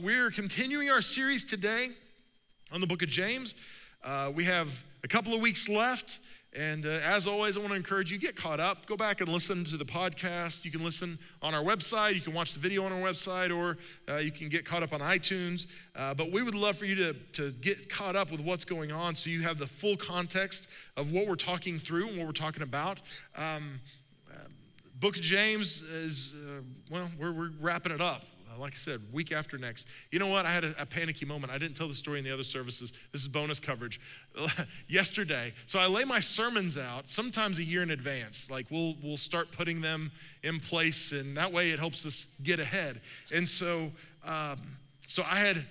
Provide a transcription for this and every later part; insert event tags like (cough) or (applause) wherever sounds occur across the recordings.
we're continuing our series today on the book of James. Uh, we have a couple of weeks left. And uh, as always, I want to encourage you get caught up. Go back and listen to the podcast. You can listen on our website. You can watch the video on our website, or uh, you can get caught up on iTunes. Uh, but we would love for you to, to get caught up with what's going on so you have the full context of what we're talking through and what we're talking about. Um, uh, Book of James is, uh, well, we're, we're wrapping it up. Uh, like I said, week after next. You know what? I had a, a, panicky moment. I didn't tell the story in the other services. This is bonus coverage. (laughs) Yesterday, so I lay my sermons out sometimes a year in advance. Like we'll we'll start putting them in place, and that way it helps us get ahead. And so, um, so I had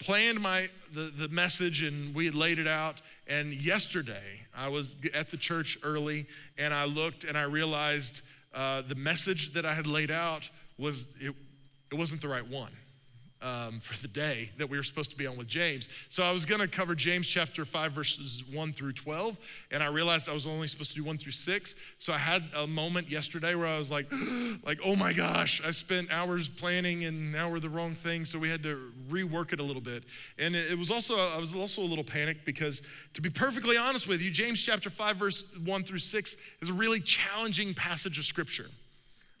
planned my the, the message, and we had laid it out. And yesterday, I was at the church early, and I looked and I realized uh, the message that I had laid out was it it wasn't the right one. Um, for the day that we were supposed to be on with James. So I was going to cover James chapter 5, verses 1 through 12, and I realized I was only supposed to do 1 through 6. So I had a moment yesterday where I was like, (gasps) like, oh my gosh, I spent hours planning and now we're the wrong thing. So we had to rework it a little bit. And it was also, I was also a little panicked because to be perfectly honest with you, James chapter 5, verse 1 through 6 is a really challenging passage of scripture.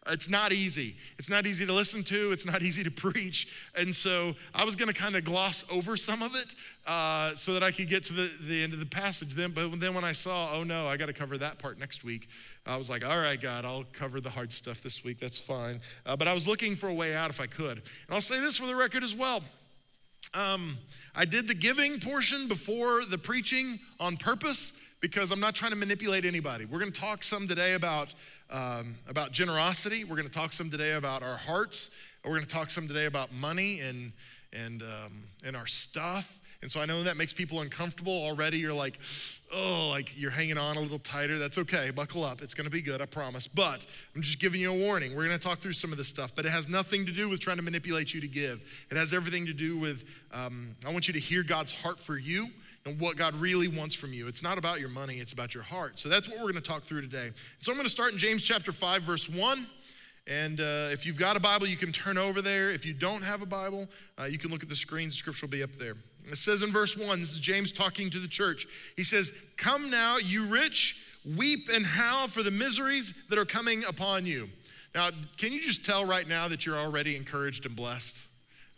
It's not easy. It's not easy to listen to. It's not easy to preach. And so I was going to kind of gloss over some of it uh, so that I could get to the, the end of the passage. Then, but then when I saw, oh no, I got to cover that part next week, I was like, all right, God, I'll cover the hard stuff this week. That's fine. Uh, but I was looking for a way out if I could. And I'll say this for the record as well. Um, I did the giving portion before the preaching on purpose because I'm not trying to manipulate anybody. We're going to talk some today about um, about generosity. We're going to talk some today about our hearts. We're going to talk some today about money and and um, and our stuff. And so I know that makes people uncomfortable already. You're like, oh, like you're hanging on a little tighter. That's okay. Buckle up. It's going to be good. I promise. But I'm just giving you a warning. We're going to talk through some of this stuff, but it has nothing to do with trying to manipulate you to give. It has everything to do with um, I want you to hear God's heart for you and what God really wants from you. It's not about your money, it's about your heart. So that's what we're going to talk through today. So I'm going to start in James chapter 5, verse 1. And uh, if you've got a Bible, you can turn over there. If you don't have a Bible, uh, you can look at the screen. The scripture will be up there. It says in verse 1, this is James talking to the church. He says, Come now, you rich, weep and howl for the miseries that are coming upon you. Now, can you just tell right now that you're already encouraged and blessed?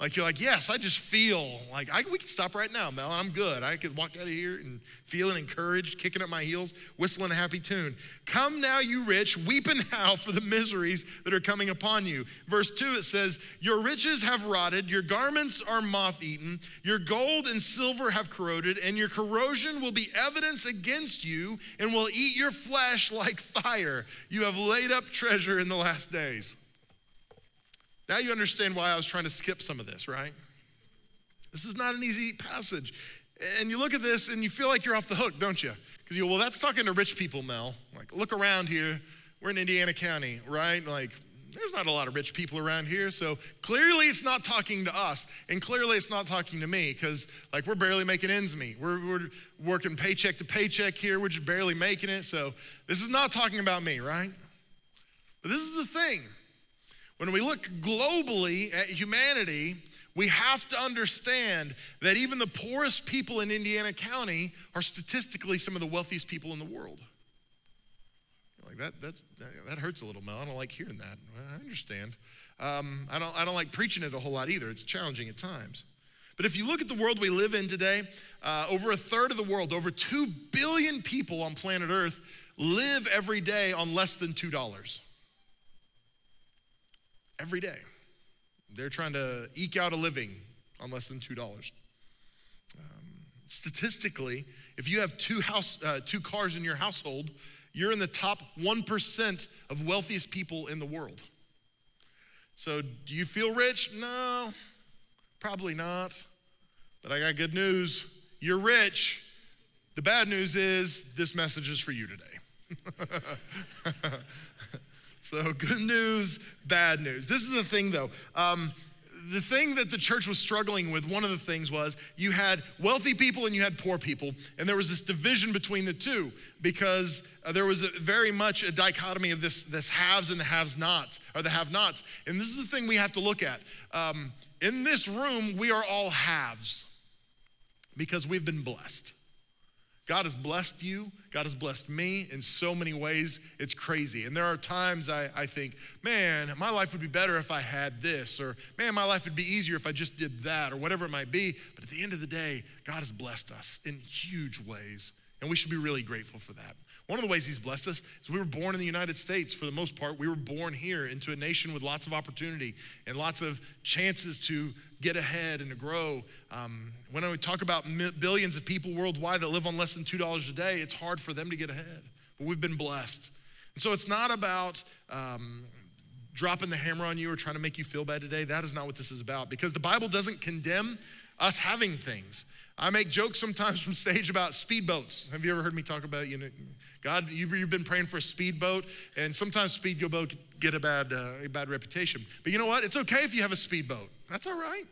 Like you're like, yes, I just feel like I, we can stop right now, Mel. I'm good. I could walk out of here and feeling encouraged, kicking up my heels, whistling a happy tune. Come now, you rich, weep and (laughs) howl for the miseries that are coming upon you. Verse 2, it says, Your riches have rotted, your garments are moth eaten, your gold and silver have corroded, and your corrosion will be evidence against you and will eat your flesh like fire. You have laid up treasure in the last days. Now you understand why I was trying to skip some of this, right? This is not an easy passage. And you look at this and you feel like you're off the hook, don't you? Because you go, well, that's talking to rich people, Mel. Like, look around here. We're in Indiana County, right? Like, there's not a lot of rich people around here. So clearly it's not talking to us. And clearly it's not talking to me because, like, we're barely making ends meet. We're, we're working paycheck to paycheck here. We're just barely making it. So this is not talking about me, right? But this is the thing when we look globally at humanity, we have to understand that even the poorest people in Indiana County are statistically some of the wealthiest people in the world. Like that, that's, that hurts a little, Mel. I don't like hearing that. I understand. Um, I, don't, I don't like preaching it a whole lot either. It's challenging at times. But if you look at the world we live in today, uh, over a third of the world, over 2 billion people on planet Earth, live every day on less than $2 every day. They're trying to eke out a living on less than $2. Um, statistically, if you have two, house, uh, two cars in your household, you're in the top 1% of wealthiest people in the world. So, do you feel rich? No, probably not. But I got good news. You're rich. The bad news is this message is for you today. (laughs) So, (laughs) good news, bad news. This is the thing though. Um, the thing that the church was struggling with, one of the things was you had wealthy people and you had poor people, and there was this division between the two because uh, there was a, very much a dichotomy of this, this haves and the haves nots, or the have nots. And this is the thing we have to look at. Um, in this room, we are all haves because we've been blessed. God has blessed you. God has blessed me in so many ways. It's crazy. And there are times I, I think, man, my life would be better if I had this, or man, my life would be easier if I just did that, or whatever it might be. But at the end of the day, God has blessed us in huge ways. And we should be really grateful for that. One of the ways he's blessed us is we were born in the United States for the most part. We were born here into a nation with lots of opportunity and lots of chances to get ahead and to grow. Um, when we talk about billions of people worldwide that live on less than $2 a day, it's hard for them to get ahead. But we've been blessed. And so it's not about um, dropping the hammer on you or trying to make you feel bad today. That is not what this is about because the Bible doesn't condemn us having things. I make jokes sometimes from stage about speedboats. Have you ever heard me talk about, you know, God, you've been praying for a speedboat, and sometimes speedboat get a bad, uh, a bad reputation. But you know what? It's okay if you have a speedboat. That's all right.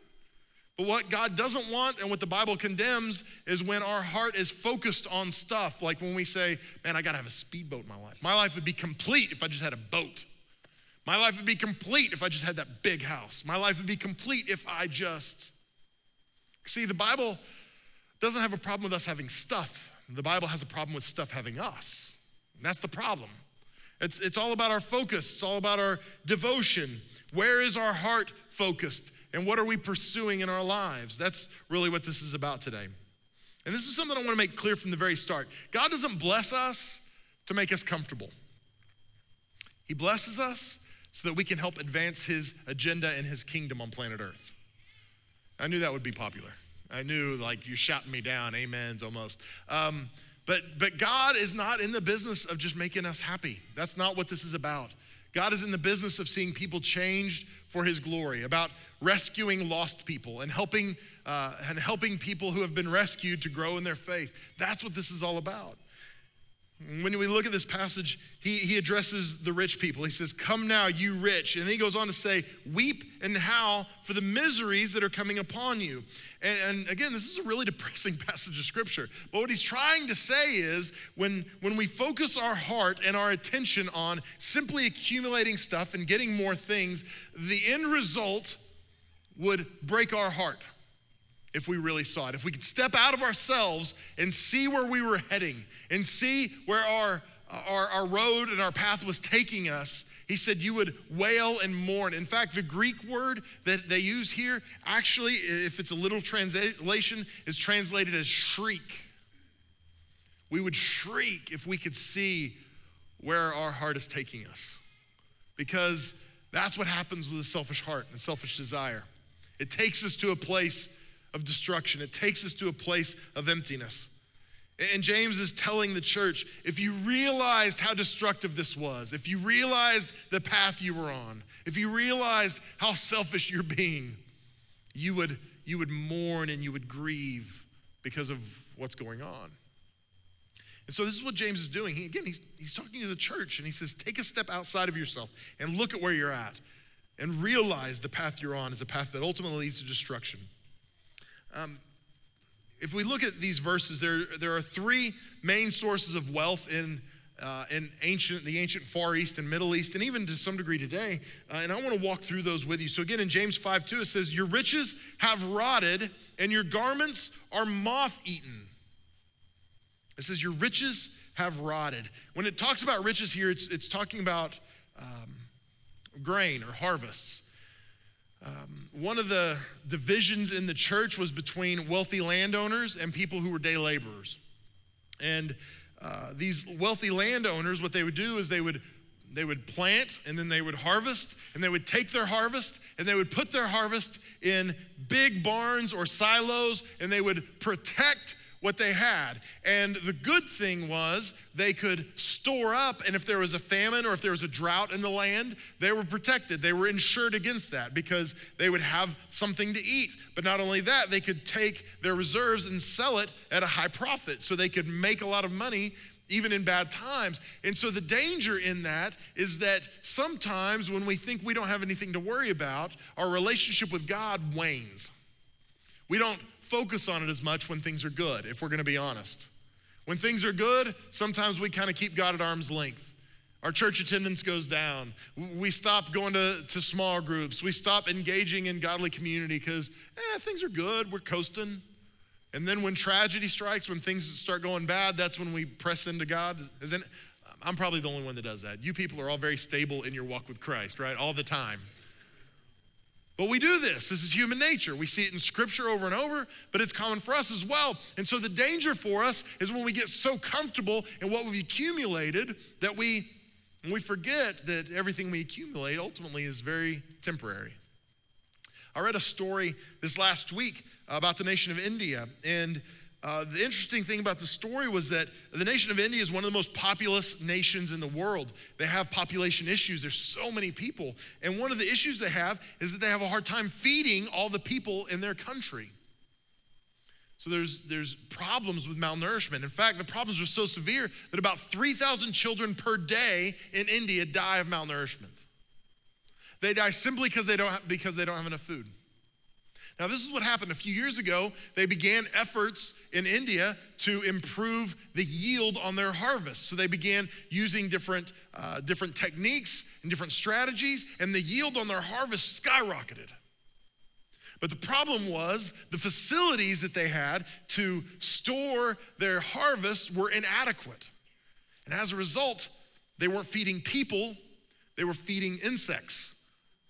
But what God doesn't want and what the Bible condemns is when our heart is focused on stuff, like when we say, man, I gotta have a speedboat in my life. My life would be complete if I just had a boat. My life would be complete if I just had that big house. My life would be complete if I just. See, the Bible doesn't have a problem with us having stuff. The Bible has a problem with stuff having us. And that's the problem. It's, it's all about our focus, it's all about our devotion. Where is our heart focused? And what are we pursuing in our lives? That's really what this is about today. And this is something I want to make clear from the very start. God doesn't bless us to make us comfortable, He blesses us so that we can help advance His agenda and His kingdom on planet Earth. I knew that would be popular. I knew like you're shouting me down, amens almost. Um, but but God is not in the business of just making us happy. That's not what this is about. God is in the business of seeing people changed for His glory, about rescuing lost people and helping uh, and helping people who have been rescued to grow in their faith. That's what this is all about. When we look at this passage, he, he addresses the rich people. He says, Come now, you rich. And then he goes on to say, Weep and howl for the miseries that are coming upon you. And, and, again, this is a really (laughs) depressing passage of scripture. But what he's trying to say is when, when we focus our heart and our attention on simply accumulating stuff and getting more things, the end result would break our heart if we really saw it. If we could step out of ourselves and see where we were heading and see where our, our, our road and our path was taking us, he said you would wail and mourn. In fact, the Greek word that they use here, actually, if it's a little translation, is translated as shriek. We would shriek if we could see where our heart is taking us. Because that's what happens with a selfish heart and selfish desire. It takes us to a place of destruction, it takes us to a place of emptiness. And James is telling the church if you realized how destructive this was, if you realized the path you were on, if you realized how selfish you're being, you would, you would mourn and you would grieve because of what's going on. And so this is what James is doing. He, again, he's, he's talking to the church and he says, take a step outside of yourself and look at where you're at and realize the path you're on is a path that ultimately leads to destruction. Um, if we look at these verses, there, there are three main sources of wealth in, uh, in ancient, the ancient Far East and Middle East, and even to some degree today. Uh, and I want to walk through those with you. So again, in James 5 2, it says, Your riches have rotted, and your garments are moth eaten. It says, Your riches have rotted. When it talks about riches here, it's, it's talking about um, grain or harvests. Um, one of the divisions in the church was between wealthy landowners and people who were day laborers. And uh, these wealthy landowners, what they would do is they would they would plant and then they would harvest and they would take their harvest and they would put their harvest in big barns or silos and they would protect what they had. And the good thing was they could store up, and if there was a famine or if there was a drought in the land, they were protected. They were insured against that because they would have something to eat. But not only that, they could take their reserves and sell it at a high profit so they could make a lot of money even in bad times. And so the danger in that is that sometimes when we think we don't have anything to worry about, our relationship with God wanes. We don't focus on it as much when things are good, if we're gonna be honest. When things are good, sometimes we kind of keep God at arm's length. Our church attendance goes down. We stop going to, to small groups. We stop engaging in godly community because eh, things are good. We're coasting. And then when tragedy strikes, when things start going bad, that's when we press into God. I'm probably the only one that does that. You people are all very stable in your walk with Christ, right? All the time. But we do this. This is human nature. We see it in scripture over and over, but it's common for us as well. And so the danger for us is when we get so comfortable in what we've accumulated that we we forget that everything we accumulate ultimately is very temporary. I read a story this last week about the nation of India. And uh, the interesting thing about the story was that the nation of India is one of the most populous nations in the world. They have population issues. There's so many people. And one of the issues they have is that they have a hard time feeding all the people in their country. So there's, there's problems with malnourishment. In fact, the problems are so severe that about 3,000 children per day in India die of malnourishment. They die simply because they don't have, because they don't have enough food. Now, this is what happened a few years ago. They began efforts in India to improve the yield on their harvest. So they began using different, uh, different techniques and different strategies, and the yield on their harvest skyrocketed. But the problem was the facilities that they had to store their harvest were inadequate. And as a result, they weren't feeding people, they were feeding insects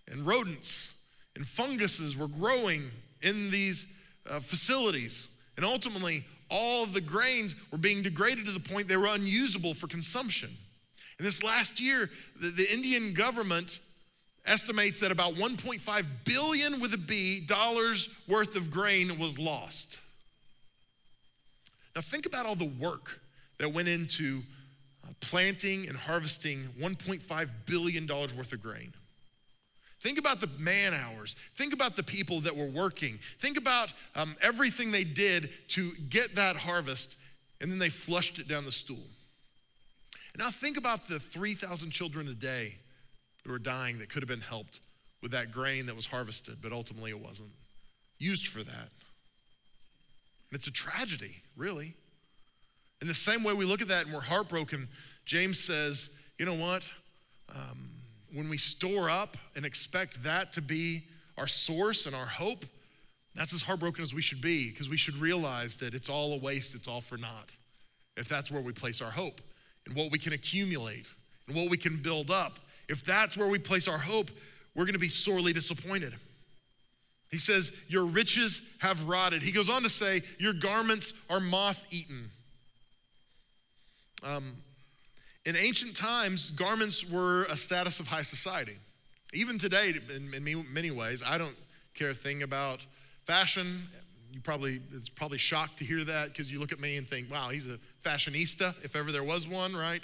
and rodents and funguses were growing in these uh, facilities. And ultimately, all the grains were being degraded to the point they were unusable for consumption. And this last year, the, the Indian government estimates that about 1.5 billion with a B dollars worth of grain was lost. Now, think about all the work that went into uh, planting and harvesting $1.5 billion worth of grain. Think about the man hours. Think about the people that were working. Think about um, everything they did to get that harvest, and then they flushed it down the stool. Now think about the 3,000 children a day that were dying that could have been helped with that grain that was harvested, but ultimately it wasn't used for that. And it's a tragedy, really. In the same way we look at that and we're heartbroken, James says, you know what? Um, when we store up and expect that to be our source and our hope, that's as heartbroken as we should be because we should realize that it's all a waste, it's all for naught. If that's where we place our hope and what we can accumulate and what we can build up, if that's where we place our hope, we're going to be sorely disappointed. He says, Your riches have rotted. He goes on to say, Your garments are moth eaten. Um, in ancient times, garments were a status of high society. Even today, in, in many ways, I don't care a thing about fashion. You probably, it's probably shocked to hear that because you look at me and think, wow, he's a fashionista, if ever there was one, right?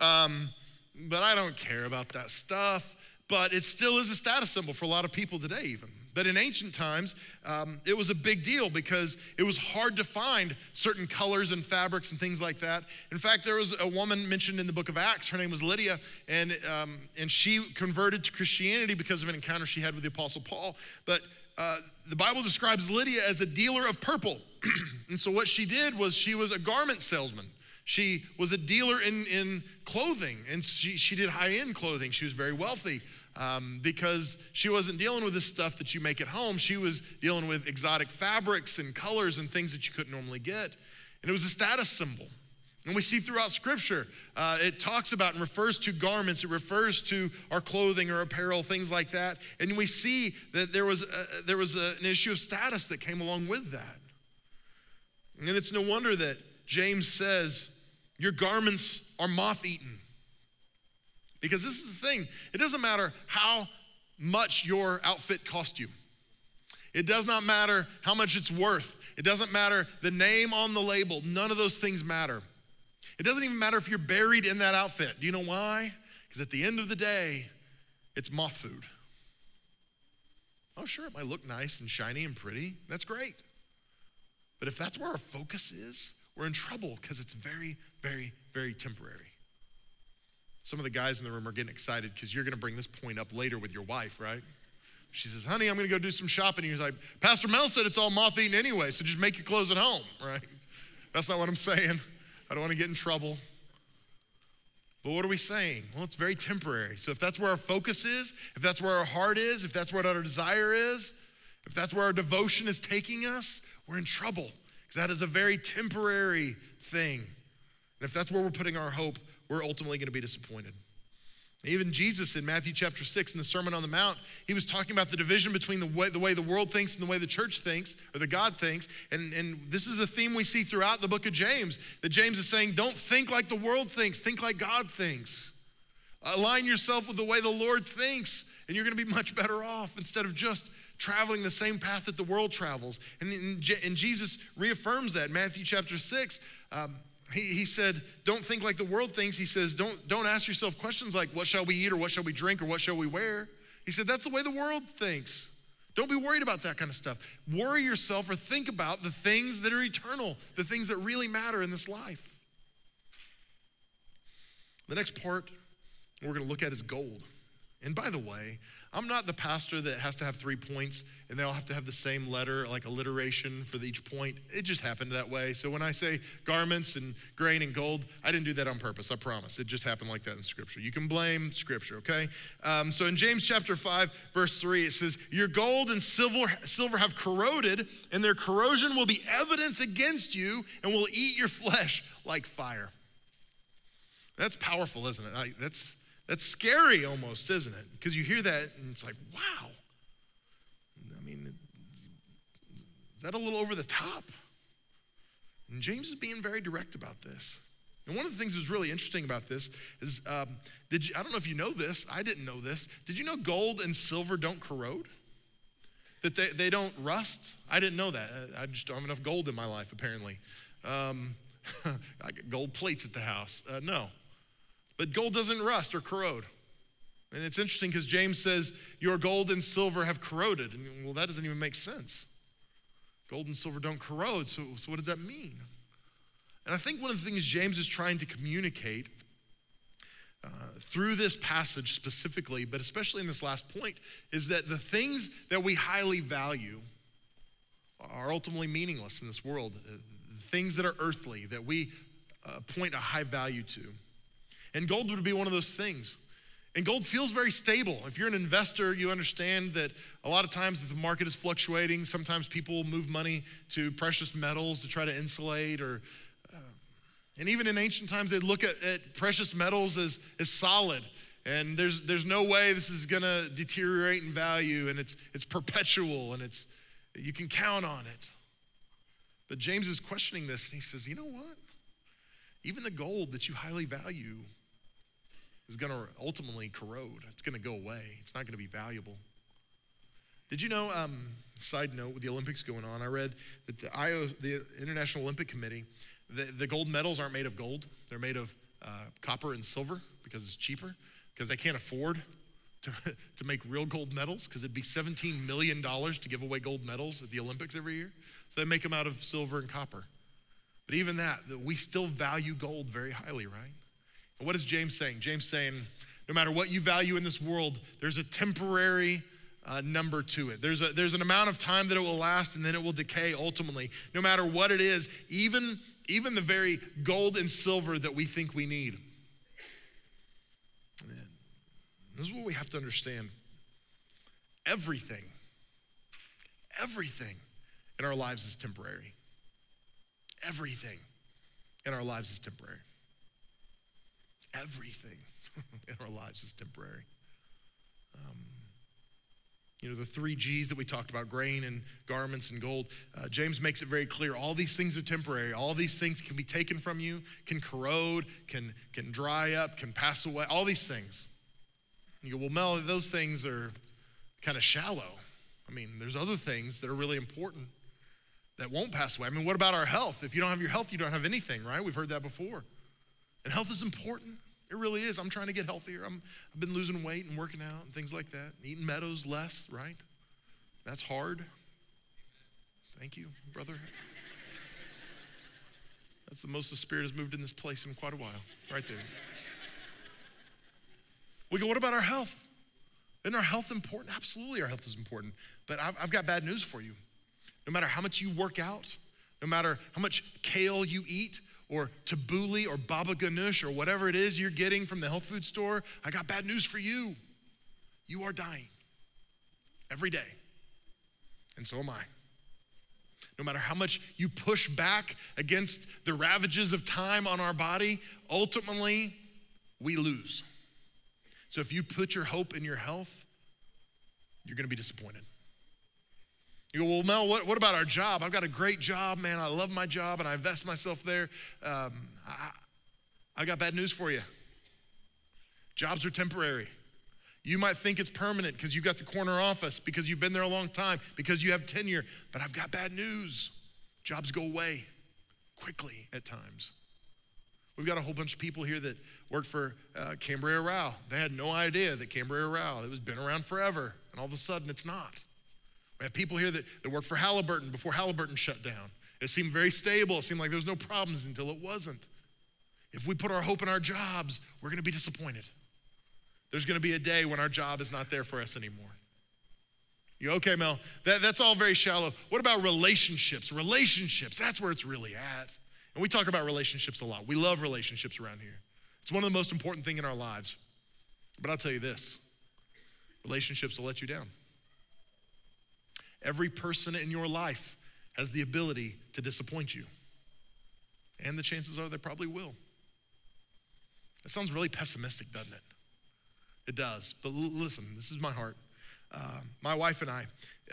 Um, but I don't care about that stuff. But it still is a status symbol for a lot of people today, even. But in ancient times, um, it was a big deal because it was hard to find certain colors and fabrics and things like that. In fact, there was a woman mentioned in the book of Acts. Her name was Lydia, and, um, and she converted to Christianity because of an encounter she had with the Apostle Paul. But uh, the Bible describes Lydia as a dealer of purple. (clears throat) and so what she did was she was a garment salesman. She was a dealer in, in clothing, and she, she did high end clothing. She was very wealthy um, because she wasn't dealing with this stuff that you make at home. She was dealing with exotic fabrics and colors and things that you couldn't normally get. And it was a status symbol. And we see throughout Scripture, uh, it talks about and refers to garments, it refers to our clothing or apparel, things like that. And we see that there was, a, there was a, an issue of status that came along with that. And it's no wonder that James says, Your garments are moth eaten. Because this is the thing it doesn't matter how much your outfit cost you, it does not matter how much it's worth, it doesn't matter the name on the label. None of those things matter. It doesn't even matter if you're buried in that outfit. Do you know why? Because at the end of the day, it's moth food. Oh, sure, it might look nice and shiny and pretty. That's great. But if that's where our focus is, we're in trouble because it's very very, very temporary. Some of the guys in the room are getting excited because you're going to bring this point up later with your wife, right? She says, Honey, I'm going to go do some shopping. He's like, Pastor Mel said it's all moth eaten anyway, so just make your clothes at home, (laughs) right? That's not what I'm saying. I don't want to get in trouble. But what are we saying? Well, it's very temporary. So if that's where our focus is, if that's where our heart is, if that's what our desire is, if that's where our devotion is taking us, we're in trouble because that is a very temporary thing. And if that's where we're putting our hope, we're ultimately going to be disappointed. Even Jesus in Matthew chapter 6 in the Sermon on the Mount, he was talking about the division between the way the, way the world thinks and the way the church thinks, or the God thinks. And, and this is a theme we see throughout the book of James that James is saying, don't think like the world thinks, think like God thinks. Align yourself with the way the Lord thinks, and you're going to be much better off instead of just traveling the same path that the world travels. And, and, and Jesus reaffirms that in Matthew chapter 6. Um, he, he said, Don't think like the world thinks. He says, don't, don't ask yourself questions like, What shall we eat, or what shall we drink, or what shall we wear? He said, That's the way the world thinks. Don't be worried about that kind of stuff. Worry yourself or think about the things that are eternal, the things that really matter in this life. The next part we're going to look at is gold. And by the way, I'm not the pastor that has to have three points and they all have to have the same letter, like alliteration for each point. It just happened that way. So when I say garments and grain and gold, I didn't do that on purpose, I promise. It just happened like that in Scripture. You can blame Scripture, okay? Um, so in James chapter 5, verse 3, it says, Your gold and silver, silver have corroded, and their corrosion will be evidence against you and will eat your flesh like fire. That's powerful, isn't it? that's that's scary almost, isn't it? Because you hear that and it's like, wow. I mean, is that a little over the top? And James is being very direct about this. And one of the things that was really interesting about this is, um, did you, I don't know if you know this, I didn't know this. Did you know gold and silver don't corrode? That they, they don't rust? I didn't know that. I just don't have enough gold in my life, apparently. Um, (laughs) I get gold plates at the house. Uh, no, but gold doesn't rust or corrode. And it's interesting because James says, Your gold and silver have corroded. And well, that doesn't even make sense. Gold and silver don't corrode. So, so what does that mean? And I think one of the things James is trying to communicate uh, through this passage specifically, but especially in this last point, is that the things that we highly value are ultimately meaningless in this world. Uh, things that are earthly, that we uh, point a high value to. And gold would be one of those things. And gold feels very stable. If you're an investor, you understand that a lot of times the market is fluctuating, sometimes people move money to precious metals to try to insulate or uh, and even in ancient times they'd look at, at precious metals as, as solid and there's, there's no way this is going to deteriorate in value and it's, it's perpetual and it's you can count on it but james is questioning this and he says you know what even the gold that you highly value is going to ultimately corrode. It's going to go away. It's not going to be valuable. Did you know, um, side note, with the Olympics going on, I read that the, IO, the International Olympic Committee, the, the gold medals aren't made of gold. They're made of uh, copper and silver because it's cheaper, because they can't afford to, (laughs) to make real gold medals, because it'd be $17 million to give away gold medals at the Olympics every year. So they make them out of silver and copper. But even that, we still value gold very highly, right? And what is James saying? James saying, no matter what you value in this world, there's a temporary uh, number to it. There's, a, there's an amount of time that it will last and then it will decay ultimately. No matter what it is, even, even the very gold and silver that we think we need. This is what we have to understand. Everything, everything in our lives is temporary. Everything in our lives is temporary. Everything (laughs) in our lives is temporary. Um, you know, the three G's that we talked about grain and garments and gold. Uh, James makes it very clear all these things are temporary. All these things can be taken from you, can corrode, can, can dry up, can pass away, all these things. You go, well, Mel, those things are kind of shallow. I mean, there's other things that are really important that won't pass away. I mean, what about our health? If you don't have your health, you don't have anything, right? We've heard that before. And health is important. It really is. I'm trying to get healthier. I'm, I've been losing weight and working out and things like that. Eating meadows less, right? That's hard. Thank you, brother. That's the most the Spirit has moved in this place in quite a while, right there. We go, what about our health? Isn't our health important? Absolutely, our health is important. But I've, I've got bad news for you. No matter how much you work out, no matter how much kale you eat, or tabbouleh or baba ganoush or whatever it is you're getting from the health food store, I got bad news for you. You are dying every day. And so am I. No matter how much you push back against the ravages of time on our body, ultimately we lose. So if you put your hope in your health, you're gonna be disappointed. You go, well, Mel, what, what about our job? I've got a great job, man. I love my job and I invest myself there. Um, I, I got bad news for you. Jobs are temporary. You might think it's permanent because you've got the corner office, because you've been there a long time, because you have tenure. But I've got bad news. Jobs go away quickly at times. We've got a whole bunch of people here that worked for uh, Cambria-Rowe. They had no idea that Cambria-Rowe, it was been around forever, and all of a sudden it's not. We have people here that, that worked for Halliburton before Halliburton shut down. It seemed very stable. It seemed like there was no problems until it wasn't. If we put our hope in our jobs, we're going to be disappointed. There's going to be a day when our job is not there for us anymore. You okay, Mel? That, that's all very shallow. What about relationships? Relationships, that's where it's really at. And we talk about relationships a lot. We love relationships around here. It's one of the most important thing in our lives. But I'll tell you this relationships will let you down. Every person in your life has the ability to disappoint you. And the chances are they probably will. That sounds really pessimistic, doesn't it? It does. But l- listen, this is my heart. Uh, my wife and I,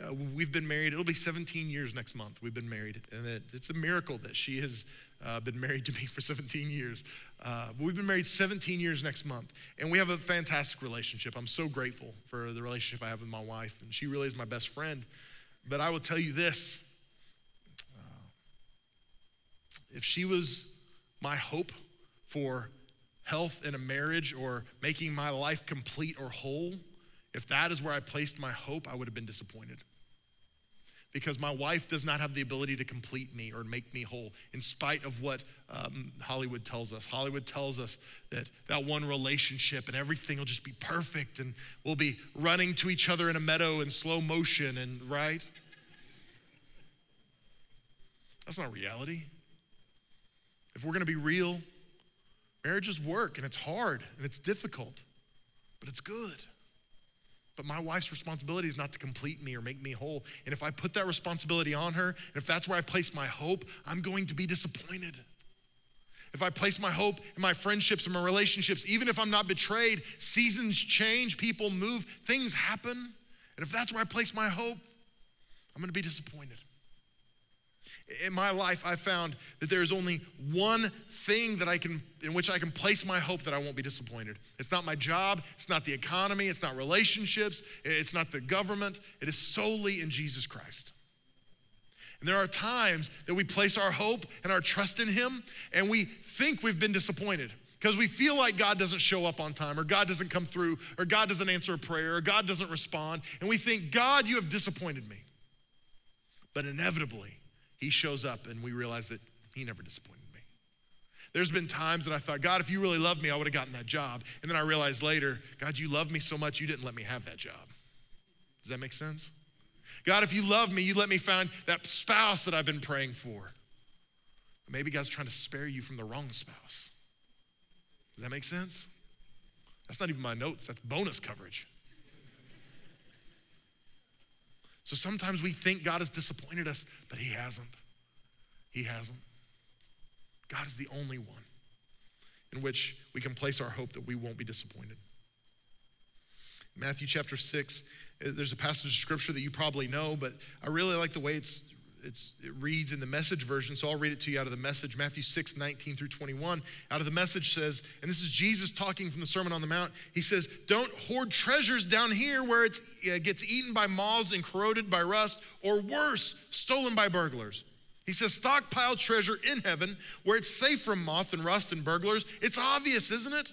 uh, we've been married. It'll be 17 years next month. We've been married. And it, it's a miracle that she has uh, been married to me (laughs) for 17 years. Uh, we've been married 17 years next month. And we have a fantastic relationship. I'm so grateful for the relationship I have with my wife. And she really is my best friend. But I will tell you this uh, if she was my hope for health in a marriage or making my life complete or whole, if that is where I placed my hope, I would have been disappointed. Because my wife does not have the ability to complete me or make me whole, in spite of what um, Hollywood tells us. Hollywood tells us that that one relationship and everything will just be perfect and we'll be running to each other in a meadow in slow motion, and right? That's not reality. If we're gonna be real, Marriages work and it's hard and it's difficult, but it's good. But my wife's responsibility is not to complete me or make me whole. And if I put that responsibility on her, and if that's where I place my hope, I'm going to be disappointed. If I place my hope in my friendships and my relationships, even if I'm not betrayed, seasons change, people move, things happen. And if that's where I place my hope, I'm gonna be disappointed. In my life, I found that there is only one thing that I can, in which I can place my hope that I won't be disappointed. It's not my job, it's not the economy, it's not relationships, it's not the government. It is solely in Jesus Christ. And there are times that we place our hope and our trust in Him, and we think we've been disappointed because we feel like God doesn't show up on time, or God doesn't come through, or God doesn't answer a prayer, or God doesn't respond. And we think, God, you have disappointed me. But inevitably, he shows up and we realize that he never disappointed me. There's been times that I thought, God, if you really loved me, I would have gotten that job. And then I realized later, God, you love me so much, you didn't let me have that job. Does that make sense? God, if you love me, you let me find that spouse that I've been praying for. Maybe God's trying to spare you from the wrong spouse. Does that make sense? That's not even my notes, that's bonus coverage. So sometimes we think God has disappointed us, but He hasn't. He hasn't. God is the only one in which we can place our hope that we won't be disappointed. Matthew chapter 6, eh, there's a passage of scripture that you probably know, but I really like the way it's it's, it reads in the message version, so I'll read it to you out of the message. Matthew 6, 19 through 21. Out of the message says, and this is Jesus talking from the Sermon on the Mount. He says, Don't hoard treasures down here where it uh, gets eaten by moths and corroded by rust, or worse, stolen by burglars. He says, Stockpile treasure in heaven where it's safe from moth and rust and burglars. It's obvious, isn't it?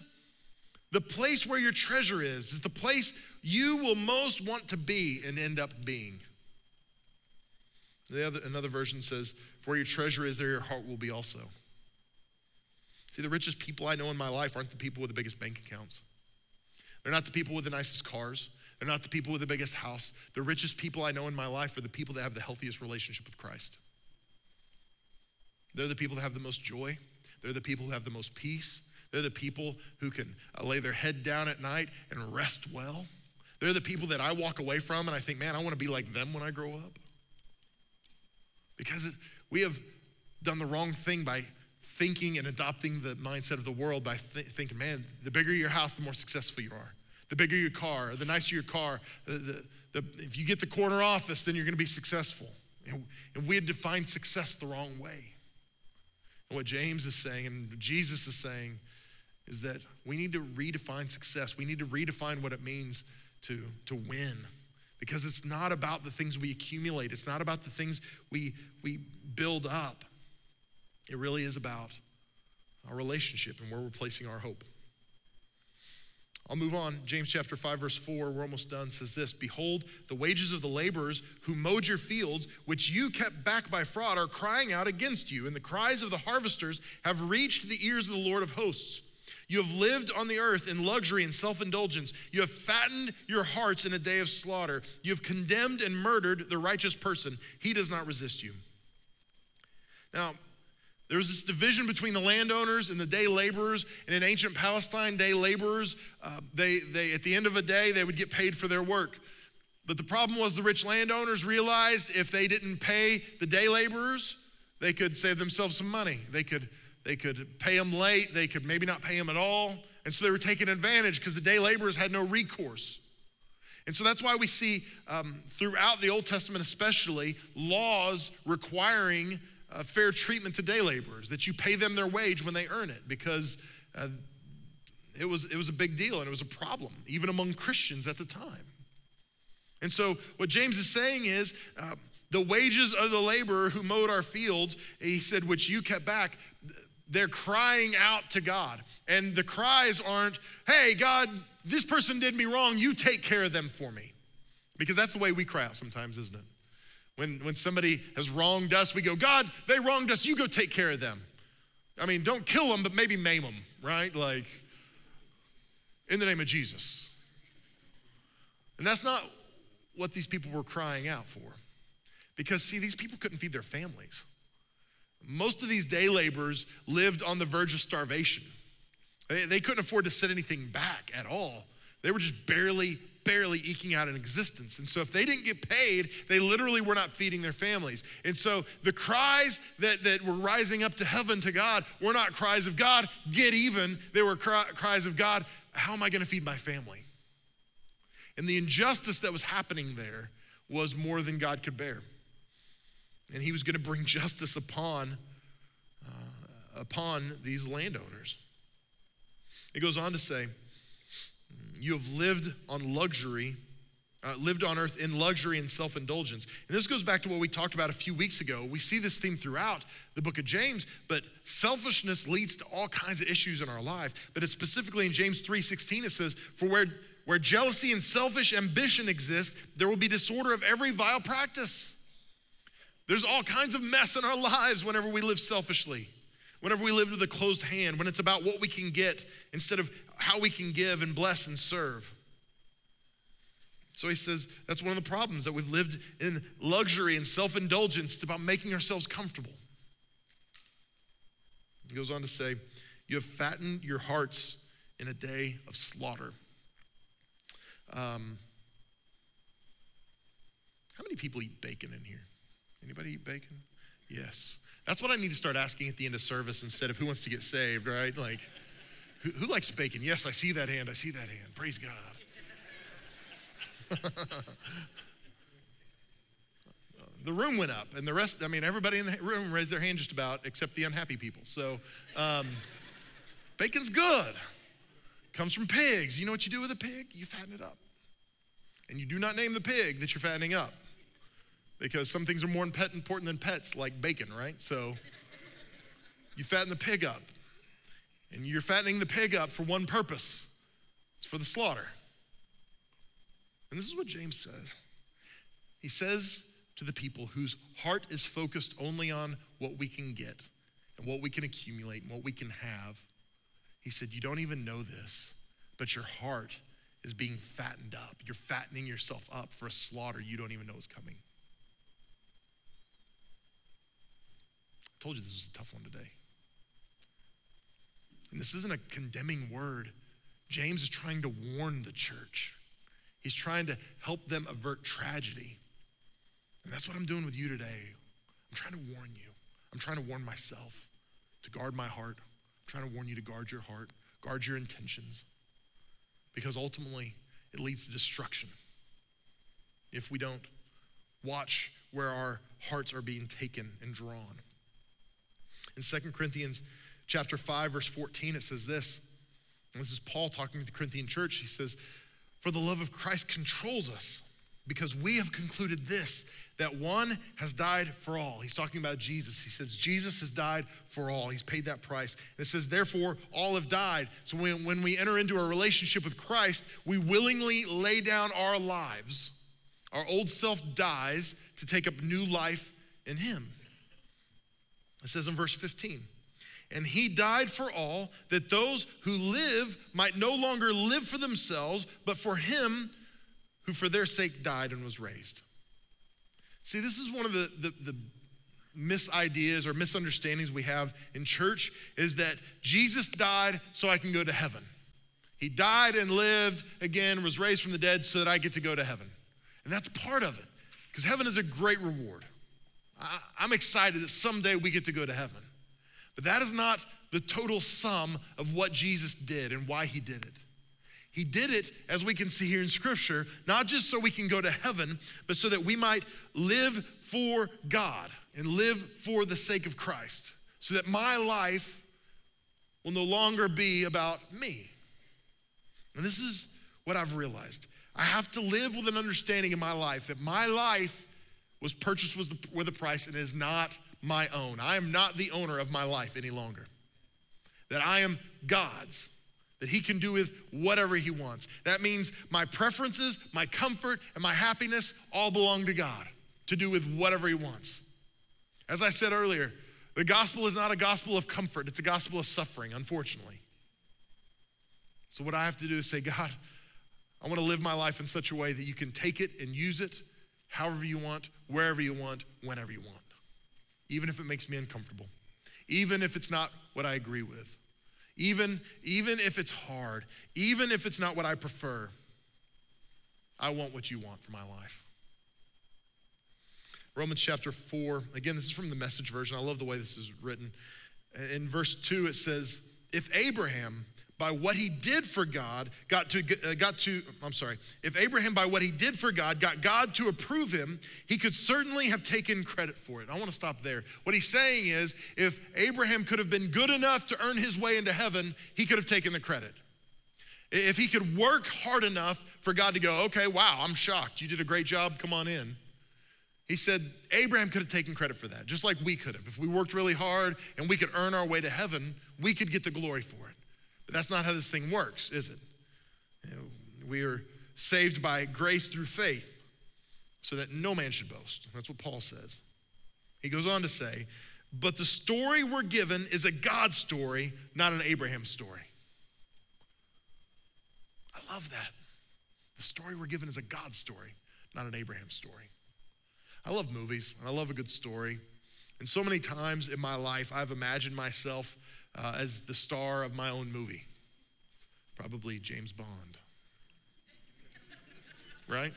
The place where your treasure is, is the place you will most want to be and end up being. The other, another version says, For your treasure is there, your heart will be also. See, the richest people I know in my life aren't the people with the biggest bank accounts. They're not the people with the nicest cars. They're not the people with the biggest house. The richest people I know in my life are the people that have the healthiest relationship with Christ. They're the people that have the most joy. They're the people who have the most peace. They're the people who can uh, lay their head down at night and rest well. They're the people that I walk away from and I think, man, I want to be like them when I grow up. Because we have done the wrong thing by thinking and adopting the mindset of the world by th- thinking, man, the bigger your house, the more successful you are. The bigger your car, the nicer your car, the, the, the, if you get the corner office, then you're going to be successful. And, and we had defined success the wrong way. And what James is saying and Jesus is saying is that we need to redefine success. We need to redefine what it means to, to win. Because it's not about the things we accumulate, it's not about the things we, we build up. It really is about our relationship and where we're placing our hope. I'll move on. James chapter 5, verse 4, we're almost done, says this Behold, the wages of the laborers who mowed your fields, which you kept back by fraud, are crying out against you, and the cries of the harvesters have reached the ears of the Lord of hosts. You have lived on the earth in luxury and self indulgence. You have fattened your hearts in a day of slaughter. You have condemned and murdered the righteous person. He does not resist you. Now, there was this division between the landowners and the day laborers. And in ancient Palestine, day laborers, uh, they, they, at the end of a day, they would get paid for their work. But the problem was the rich landowners realized if they didn't pay the day laborers, they could save themselves some money. They could, they could pay them late, they could maybe not pay them at all. And so they were taking advantage because the day laborers had no recourse. And so that's why we see um, throughout the Old Testament, especially, laws requiring uh, fair treatment to day laborers, that you pay them their wage when they earn it, because uh, it, was, it was a big deal and it was a problem, even among Christians at the time. And so, what James is saying is uh, the wages of the laborer who mowed our fields, he said, which you kept back, they're crying out to God. And the cries aren't, hey, God, this person did me wrong, you take care of them for me. Because that's the way we cry out sometimes, isn't it? When, when somebody has wronged us, we go, God, they wronged us, you go take care of them. I mean, don't kill them, but maybe maim them, right? Like, in the name of Jesus. And that's not what these people were crying out for. Because, see, these people couldn't feed their families. Most of these day laborers lived on the verge of starvation. They, they couldn't afford to send anything back at all. They were just barely barely eking out an existence. And so if they didn't get paid, they literally were not feeding their families. And so the cries that, that were rising up to heaven to God were not cries of God, get even. They were cry, cries of God, how am I going to feed my family? And the injustice that was happening there was more than God could bear. And he was going to bring justice upon, uh, upon these landowners. It goes on to say, you have lived on luxury, uh, lived on earth in luxury and self indulgence. And this goes back to what we talked about a few weeks ago. We see this theme throughout the book of James, but selfishness leads to all kinds of issues in our life. But it's specifically in James 3:16, it says, For where, where jealousy and selfish ambition exist, there will be disorder of every vile practice. There's all kinds of mess in our lives whenever we live selfishly whenever we live with a closed hand, when it's about what we can get instead of how we can give and bless and serve. So he says that's one of the problems that we've lived in luxury and self indulgence. About making ourselves comfortable. He goes on to say, You have fattened your hearts in a day of slaughter. Um, how many people eat bacon in here? Anybody eat bacon? Yes. That's what I need to start asking at the end of service instead of who wants to get saved, right? Like, who, who likes bacon? Yes, I see that hand. I see that hand. Praise God. (laughs) the room went up, and the rest, I mean, everybody in the room raised their hand just about, except the unhappy people. So, um, bacon's good. Comes from pigs. You know what you do with a pig? You fatten it up. And you do not name the pig that you're fattening up because some things are more important than pets, like bacon, right? So you fatten the pig up. And you're fattening the pig up for one purpose it's for the slaughter. And this is what James says. He says to the people whose heart is focused only on what we can get and what we can accumulate and what we can have. He said, You don't even know this, but your heart is being fattened up. You're fattening yourself up for a slaughter you don't even know is coming. Told you this was a tough one today. And this isn't a condemning word. James is trying to warn the church. He's trying to help them avert tragedy. And that's what I'm doing with you today. I'm trying to warn you. I'm trying to warn myself to guard my heart. I'm trying to warn you to guard your heart, guard your intentions. Because ultimately, it leads to destruction if we don't watch where our hearts are being taken and drawn. In 2 Corinthians chapter 5 verse 14 it says this. This is Paul talking to the Corinthian church. He says, "For the love of Christ controls us, because we have concluded this that one has died for all. He's talking about Jesus. He says, Jesus has died for all. He's paid that price. And it says, therefore, all have died. So when, when we enter into a relationship with Christ, we willingly lay down our lives. Our old self dies to take up new life in Him. It says in verse 15, and he died for all, that those who live might no longer live for themselves, but for him who for their sake died and was raised. See, this is one of the, the, the misideas or misunderstandings we have in church is that Jesus died so I can go to heaven. He died and lived again, was raised from the dead so that I get to go to heaven. And that's part of it, because heaven is a great reward. I, I'm excited that someday we get to go to heaven. But that is not the total sum of what Jesus did and why he did it. He did it, as we can see here in Scripture, not just so we can go to heaven, but so that we might live for God and live for the sake of Christ, so that my life will no longer be about me. And this is what I've realized. I have to live with an understanding in my life that my life was purchased with the price and is not my own. I am not the owner of my life any longer. That I am God's that he can do with whatever he wants. That means my preferences, my comfort, and my happiness all belong to God to do with whatever he wants. As I said earlier, the gospel is not a gospel of comfort, it's a gospel of suffering, unfortunately. So, what I have to do is say, God, I want to live my life in such a way that you can take it and use it however you want, wherever you want, whenever you want, even if it makes me uncomfortable, even if it's not what I agree with. Even, even if it's hard, even if it's not what I prefer, I want what you want for my life. Romans chapter 4, again, this is from the message version. I love the way this is written. In verse 2, it says, If Abraham, by what he did for God, got to, uh, got to, I'm sorry, if Abraham, by what he did for God, got God to approve him, he could certainly have taken credit for it. I want to stop there. What he's saying is, if Abraham could have been good enough to earn his way into heaven, he could have taken the credit. If he could work hard enough for God to go, okay, wow, I'm shocked. You did a great job. Come on in. He said Abraham could have taken credit for that, just like we could have. If we worked really hard and we could earn our way to heaven, we could get the glory for it. But that's not how this thing works, is it? You know, we are saved by grace through faith so that no man should boast. That's what Paul says. He goes on to say, but the story we're given is a God story, not an Abraham story. I love that. The story we're given is a God story, not an Abraham story. I love movies, and I love a good story. And so many times in my life, I've imagined myself uh, as the star of my own movie. Probably James Bond. right?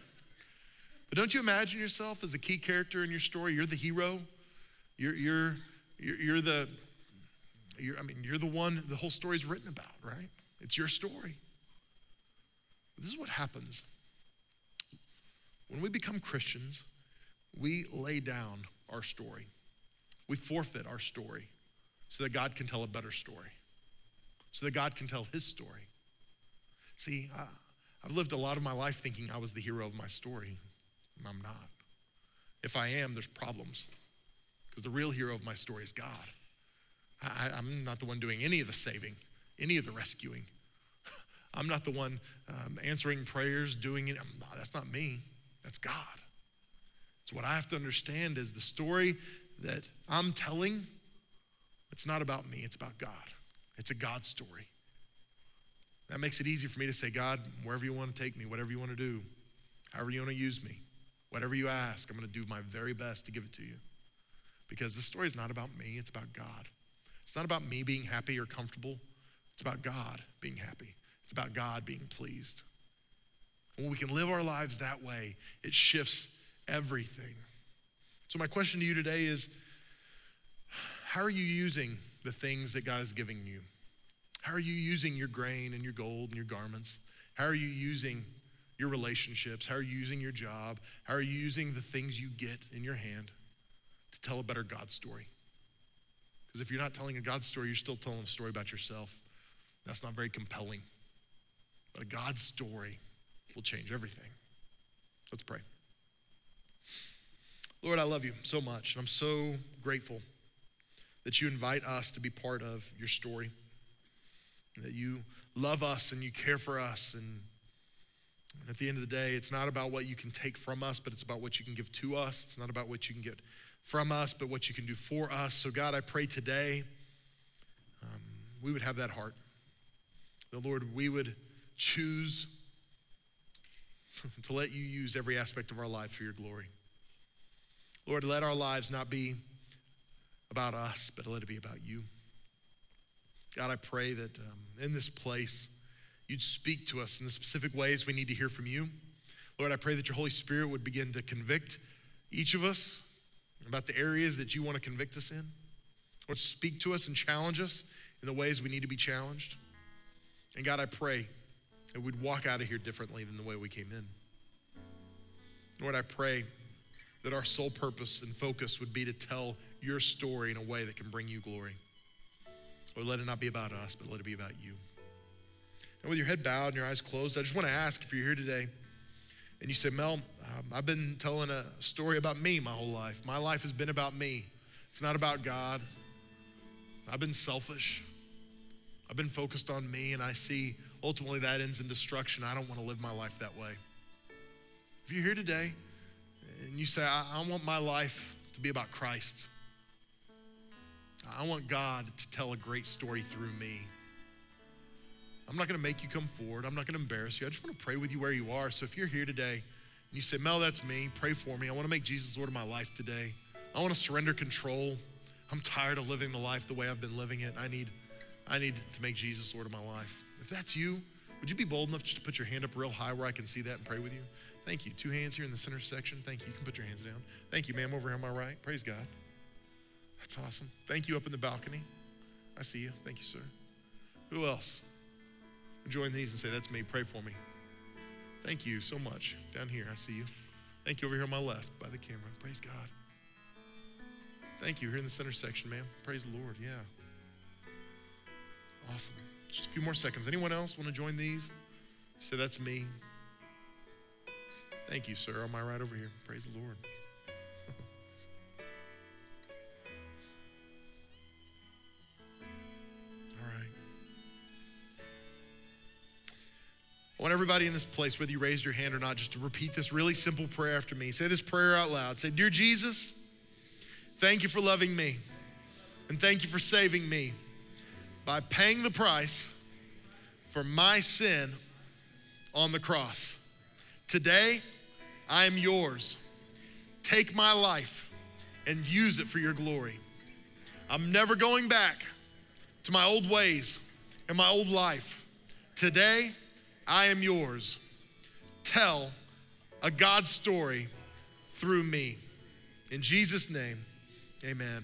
But don't you imagine yourself as the key character in your story? You're the hero. You're, you're, you're, you're the, you're, I mean, you're the one the whole story's written about, right? It's your story. This is what happens. When we become Christians, we lay down our story. We forfeit our story so that God can tell a better story, so that God can tell his story. See, I, I've lived a lot of my life thinking I was the hero of my story, and I'm not. If I am, there's problems because the real hero of my story is God. I, am not the one doing any of the saving, any of the rescuing. (laughs) I'm not the one um, answering prayers, doing it. That's not me. That's God. So, what I have to understand is the story that I'm telling It's not about me, it's about God. It's a God story. That makes it easy for me to say, God, wherever you want to take me, whatever you want to do, however you want to use me, whatever you ask, I'm going to do my very best to give it to you. Because this story is not about me, it's about God. It's not about me being happy or comfortable, it's about God being happy. It's about God being pleased. When we can live our lives that way, it shifts everything. So, my question to you today is how are you using the things that God is giving you? How are you using your grain and your gold and your garments? How are you using your relationships? How are you using your job? How are you using the things you get in your hand to tell a better God story? Because if you're not telling a God story, you're still telling a story about yourself. That's not very compelling. But a God story will change everything. Let's pray. Lord, I love you so much. And I'm so grateful that you invite us to be part of your story, that you love us and you care for us. And, at the end of the day, it's not about what you can take from us, but it's about what you can give to us. It's not about what you can get from us, but what you can do for us. So, God, I pray today um, we would have that heart. The Lord, we would choose (laughs) to let you use every aspect of our life for your glory. Lord, let our lives not be about us, but let it be about you. God, I pray that um, in this place, you'd speak to us in the specific ways we need to hear from you. Lord, I pray that your Holy Spirit would begin to convict each of us about the areas that you want to convict us in. Lord, speak to us and challenge us in the ways we need to be challenged. And God, I pray that we'd walk out of here differently than the way we came in. Lord, I pray that our sole purpose and focus would be to tell your story in a way that can bring you glory. Or let it not be about us, but let it be about you. And with your head bowed and your eyes closed, I just want to ask if you're here today and you say, Mel, um, I've been telling a story about me my whole life. My life has been about me. It's not about God. I've been selfish. I've been focused on me, and I see ultimately that ends in destruction. I don't want to live my life that way. If you're here today and you say, I, I want my life to be about Christ, I want God to tell a great story through me. I'm not going to make you come forward. I'm not going to embarrass you. I just want to pray with you where you are. So if you're here today and you say, Mel, that's me, pray for me. I want to make Jesus Lord of my life today. I want to surrender control. I'm tired of living the life the way I've been living it. I need, I need to make Jesus Lord of my life. If that's you, would you be bold enough just to put your hand up real high where I can see that and pray with you? Thank you. Two hands here in the center section. Thank you. You can put your hands down. Thank you, ma'am, over here on my right. Praise God. That's awesome. Thank you up in the balcony. I see you. Thank you, sir. Who else? Join these and say, That's me. Pray for me. Thank you so much. Down here, I see you. Thank you over here on my left by the camera. Praise God. Thank you. Here in the center section, ma'am. Praise the Lord. Yeah. Awesome. Just a few more seconds. Anyone else want to join these? Say, That's me. Thank you, sir. On my right over here. Praise the Lord. I want everybody in this place, whether you raised your hand or not, just to repeat this really simple prayer after me. Say this prayer out loud. Say, Dear Jesus, thank you for loving me, and thank you for saving me by paying the price for my sin on the cross. Today, I am yours. Take my life and use it for your glory. I'm never going back to my old ways and my old life. Today, I am yours. Tell a God story through me. In Jesus' name, amen.